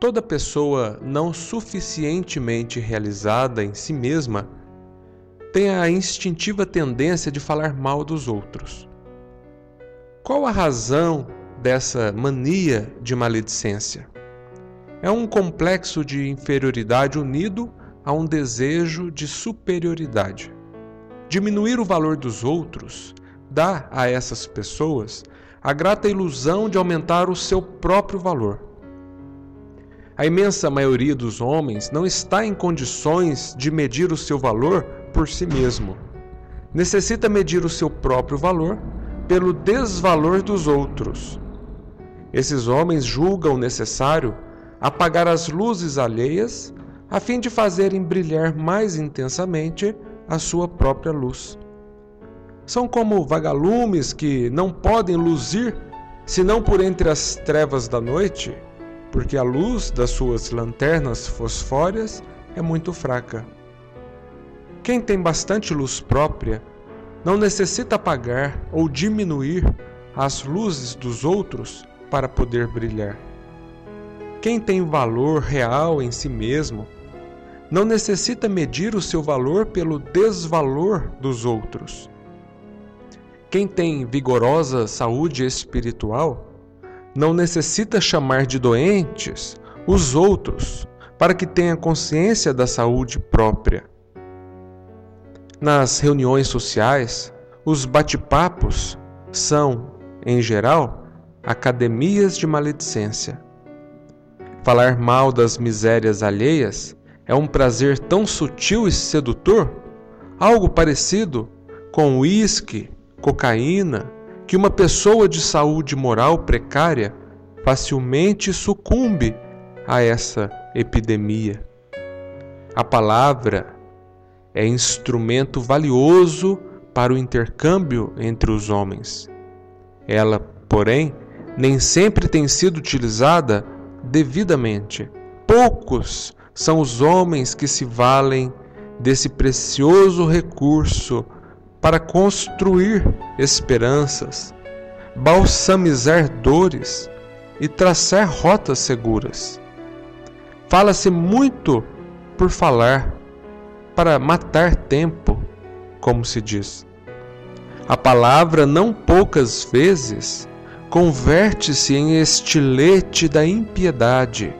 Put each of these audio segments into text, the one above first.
Toda pessoa não suficientemente realizada em si mesma tem a instintiva tendência de falar mal dos outros. Qual a razão dessa mania de maledicência? É um complexo de inferioridade unido a um desejo de superioridade. Diminuir o valor dos outros dá a essas pessoas a grata ilusão de aumentar o seu próprio valor. A imensa maioria dos homens não está em condições de medir o seu valor por si mesmo. Necessita medir o seu próprio valor pelo desvalor dos outros. Esses homens julgam necessário apagar as luzes alheias a fim de fazerem brilhar mais intensamente a sua própria luz. São como vagalumes que não podem luzir senão por entre as trevas da noite porque a luz das suas lanternas fosfórias é muito fraca. Quem tem bastante luz própria não necessita apagar ou diminuir as luzes dos outros para poder brilhar. Quem tem valor real em si mesmo não necessita medir o seu valor pelo desvalor dos outros. Quem tem vigorosa saúde espiritual não necessita chamar de doentes os outros para que tenha consciência da saúde própria. Nas reuniões sociais, os bate-papos são, em geral, academias de maledicência. Falar mal das misérias alheias é um prazer tão sutil e sedutor, algo parecido com uísque, cocaína que uma pessoa de saúde moral precária facilmente sucumbe a essa epidemia. A palavra é instrumento valioso para o intercâmbio entre os homens. Ela, porém, nem sempre tem sido utilizada devidamente. Poucos são os homens que se valem desse precioso recurso para construir esperanças, balsamizar dores e traçar rotas seguras. Fala-se muito por falar, para matar tempo, como se diz. A palavra, não poucas vezes, converte-se em estilete da impiedade,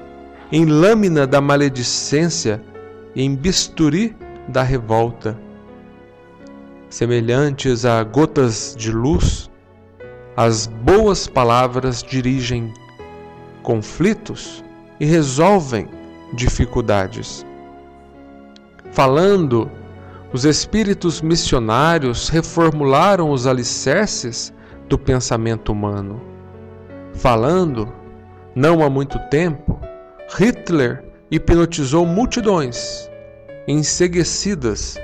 em lâmina da maledicência em bisturi da revolta semelhantes a gotas de luz, as boas palavras dirigem conflitos e resolvem dificuldades. Falando, os espíritos missionários reformularam os alicerces do pensamento humano. Falando, não há muito tempo, Hitler hipnotizou multidões enseguecidas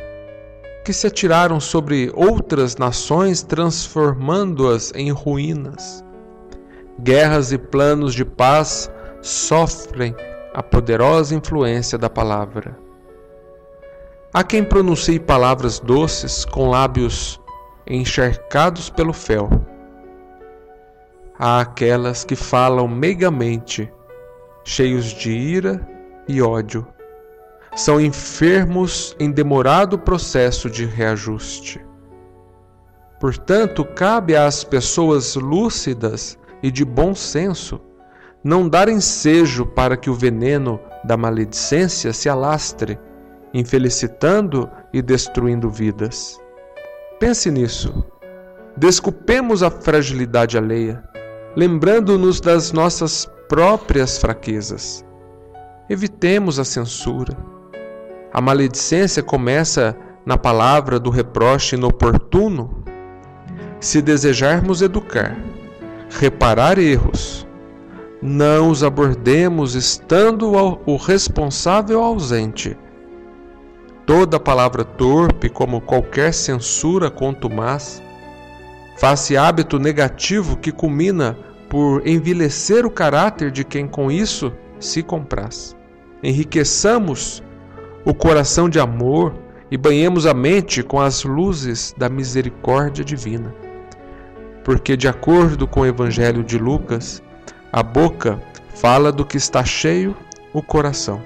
que se atiraram sobre outras nações, transformando-as em ruínas. Guerras e planos de paz sofrem a poderosa influência da palavra. Há quem pronuncie palavras doces com lábios encharcados pelo fel. Há aquelas que falam meigamente, cheios de ira e ódio são enfermos em demorado processo de reajuste. Portanto, cabe às pessoas lúcidas e de bom senso não dar ensejo para que o veneno da maledicência se alastre, infelicitando e destruindo vidas. Pense nisso. Desculpemos a fragilidade alheia, lembrando-nos das nossas próprias fraquezas. Evitemos a censura a maledicência começa na palavra do reproche inoportuno. Se desejarmos educar, reparar erros, não os abordemos estando o responsável ausente. Toda palavra torpe, como qualquer censura contumaz, faz-se hábito negativo que culmina por envilecer o caráter de quem com isso se compraz. enriqueçamos o coração de amor e banhemos a mente com as luzes da misericórdia divina. Porque, de acordo com o Evangelho de Lucas, a boca fala do que está cheio o coração.